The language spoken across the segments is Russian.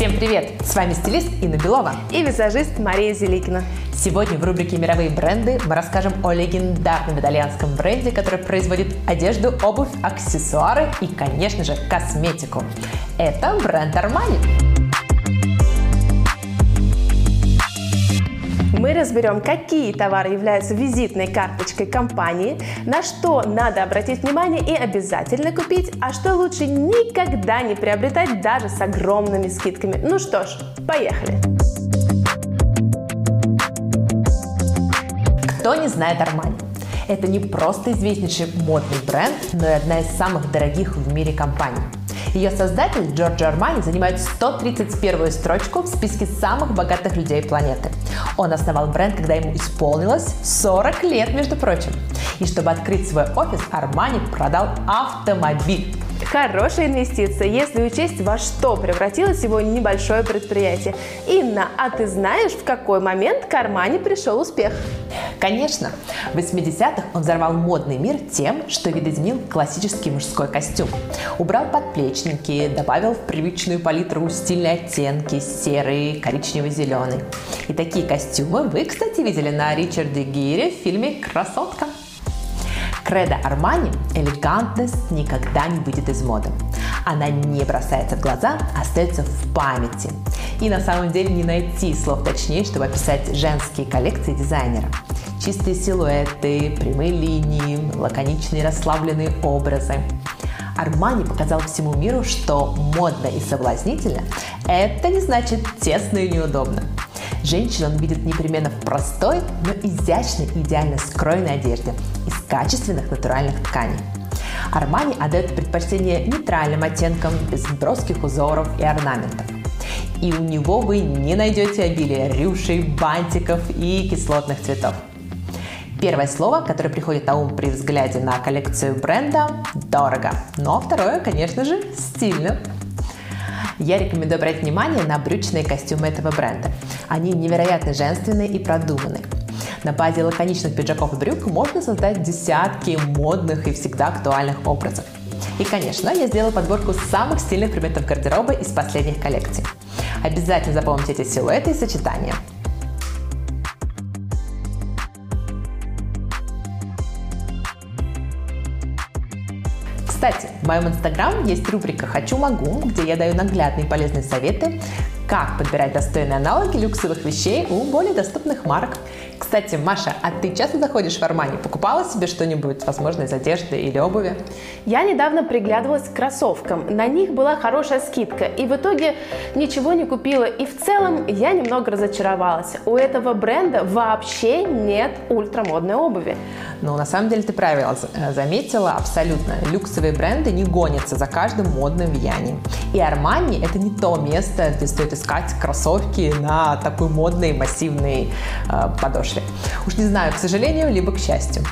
Всем привет! С вами стилист Инна Белова и визажист Мария Зеликина. Сегодня в рубрике «Мировые бренды» мы расскажем о легендарном итальянском бренде, который производит одежду, обувь, аксессуары и, конечно же, косметику. Это бренд Armani. Мы разберем, какие товары являются визитной карточкой компании, на что надо обратить внимание и обязательно купить, а что лучше никогда не приобретать даже с огромными скидками. Ну что ж, поехали! Кто не знает Армани? Это не просто известнейший модный бренд, но и одна из самых дорогих в мире компаний – ее создатель Джорджо Армани занимает 131 строчку в списке самых богатых людей планеты. Он основал бренд, когда ему исполнилось 40 лет, между прочим. И чтобы открыть свой офис, Армани продал автомобиль. Хорошая инвестиция, если учесть, во что превратилось его небольшое предприятие. Инна, а ты знаешь, в какой момент к Армани пришел успех? Конечно. В 80-х он взорвал модный мир тем, что видоизменил классический мужской костюм. Убрал подплечники, добавил в привычную палитру стильные оттенки – серый, коричневый, зеленый. И такие костюмы вы, кстати, видели на Ричарде Гире в фильме «Красотка». Кредо Армани – элегантность никогда не выйдет из моды. Она не бросается в глаза, а остается в памяти. И на самом деле не найти слов точнее, чтобы описать женские коллекции дизайнера. Чистые силуэты, прямые линии, лаконичные расслабленные образы. Армани показал всему миру, что модно и соблазнительно – это не значит тесно и неудобно. Женщин он видит непременно в простой, но изящной и идеально скроенной одежде из качественных натуральных тканей. Армани отдает предпочтение нейтральным оттенкам, без броских узоров и орнаментов. И у него вы не найдете обилие рюшей, бантиков и кислотных цветов. Первое слово, которое приходит на ум при взгляде на коллекцию бренда – дорого. Но второе, конечно же, стильно. Я рекомендую обратить внимание на брючные костюмы этого бренда. Они невероятно женственные и продуманные. На базе лаконичных пиджаков и брюк можно создать десятки модных и всегда актуальных образов. И, конечно, я сделала подборку самых стильных предметов гардероба из последних коллекций. Обязательно запомните эти силуэты и сочетания. Кстати, в моем инстаграм есть рубрика «Хочу-могу», где я даю наглядные полезные советы, как подбирать достойные аналоги люксовых вещей у более доступных марок. Кстати, Маша, а ты часто заходишь в Армани? Покупала себе что-нибудь, возможно, из одежды или обуви? Я недавно приглядывалась к кроссовкам. На них была хорошая скидка, и в итоге ничего не купила. И в целом я немного разочаровалась. У этого бренда вообще нет ультрамодной обуви. Ну, на самом деле ты правильно э, заметила, абсолютно. Люксовые бренды не гонятся за каждым модным влиянием. И Armani это не то место, где стоит искать кроссовки на такой модной массивной э, подошве. Уж не знаю, к сожалению, либо к счастью.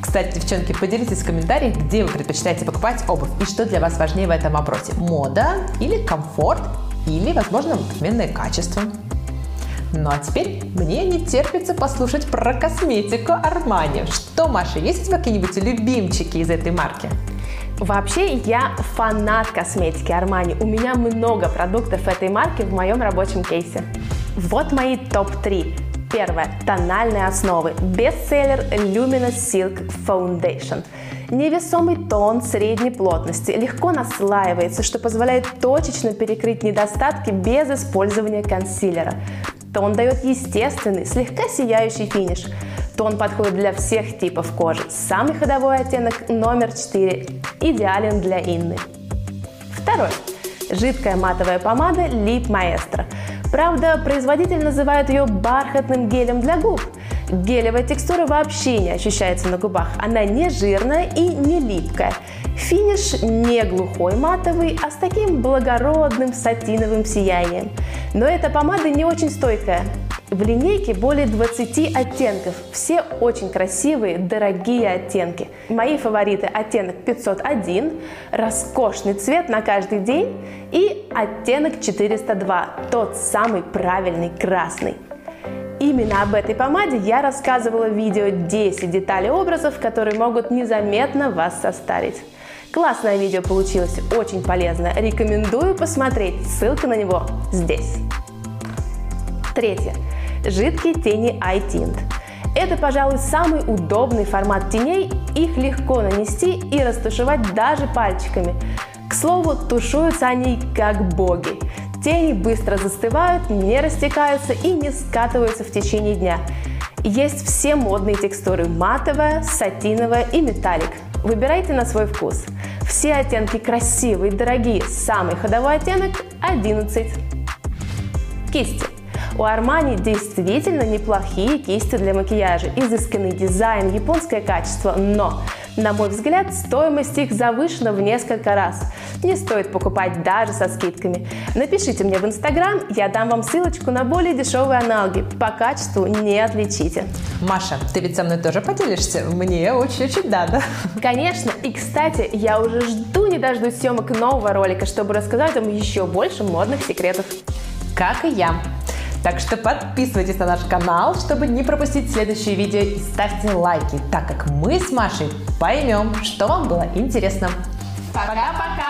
Кстати, девчонки, поделитесь в комментариях, где вы предпочитаете покупать обувь и что для вас важнее в этом вопросе. Мода или комфорт или, возможно, отменное качество. Ну а теперь мне не терпится послушать про косметику Армани. Что, Маша, есть у тебя какие-нибудь любимчики из этой марки? Вообще, я фанат косметики Armani. У меня много продуктов этой марки в моем рабочем кейсе. Вот мои топ-3. Первое. Тональные основы. Бестселлер Luminous Silk Foundation. Невесомый тон средней плотности, легко наслаивается, что позволяет точечно перекрыть недостатки без использования консилера. Тон дает естественный, слегка сияющий финиш. Тон подходит для всех типов кожи. Самый ходовой оттенок номер 4 идеален для Инны. Второй. Жидкая матовая помада Lip Maestro. Правда, производитель называет ее бархатным гелем для губ. Гелевая текстура вообще не ощущается на губах. Она не жирная и не липкая. Финиш не глухой матовый, а с таким благородным сатиновым сиянием. Но эта помада не очень стойкая. В линейке более 20 оттенков. Все очень красивые, дорогие оттенки. Мои фавориты оттенок 501, роскошный цвет на каждый день и оттенок 402, тот самый правильный красный. Именно об этой помаде я рассказывала в видео 10 деталей образов, которые могут незаметно вас состарить. Классное видео получилось, очень полезное. Рекомендую посмотреть, ссылка на него здесь. Третье. Жидкие тени iTint. Это, пожалуй, самый удобный формат теней. Их легко нанести и растушевать даже пальчиками. К слову, тушуются они как боги. Тени быстро застывают, не растекаются и не скатываются в течение дня. Есть все модные текстуры – матовая, сатиновая и металлик. Выбирайте на свой вкус. Все оттенки красивые, дорогие. Самый ходовой оттенок – 11. Кисти. У Armani действительно неплохие кисти для макияжа, изысканный дизайн, японское качество, но на мой взгляд, стоимость их завышена в несколько раз. Не стоит покупать даже со скидками. Напишите мне в Инстаграм, я дам вам ссылочку на более дешевые аналоги. По качеству не отличите. Маша, ты ведь со мной тоже поделишься? Мне очень-очень надо. Конечно. И, кстати, я уже жду не дождусь съемок нового ролика, чтобы рассказать вам еще больше модных секретов. Как и я. Так что подписывайтесь на наш канал, чтобы не пропустить следующие видео и ставьте лайки, так как мы с Машей поймем, что вам было интересно. Пока-пока!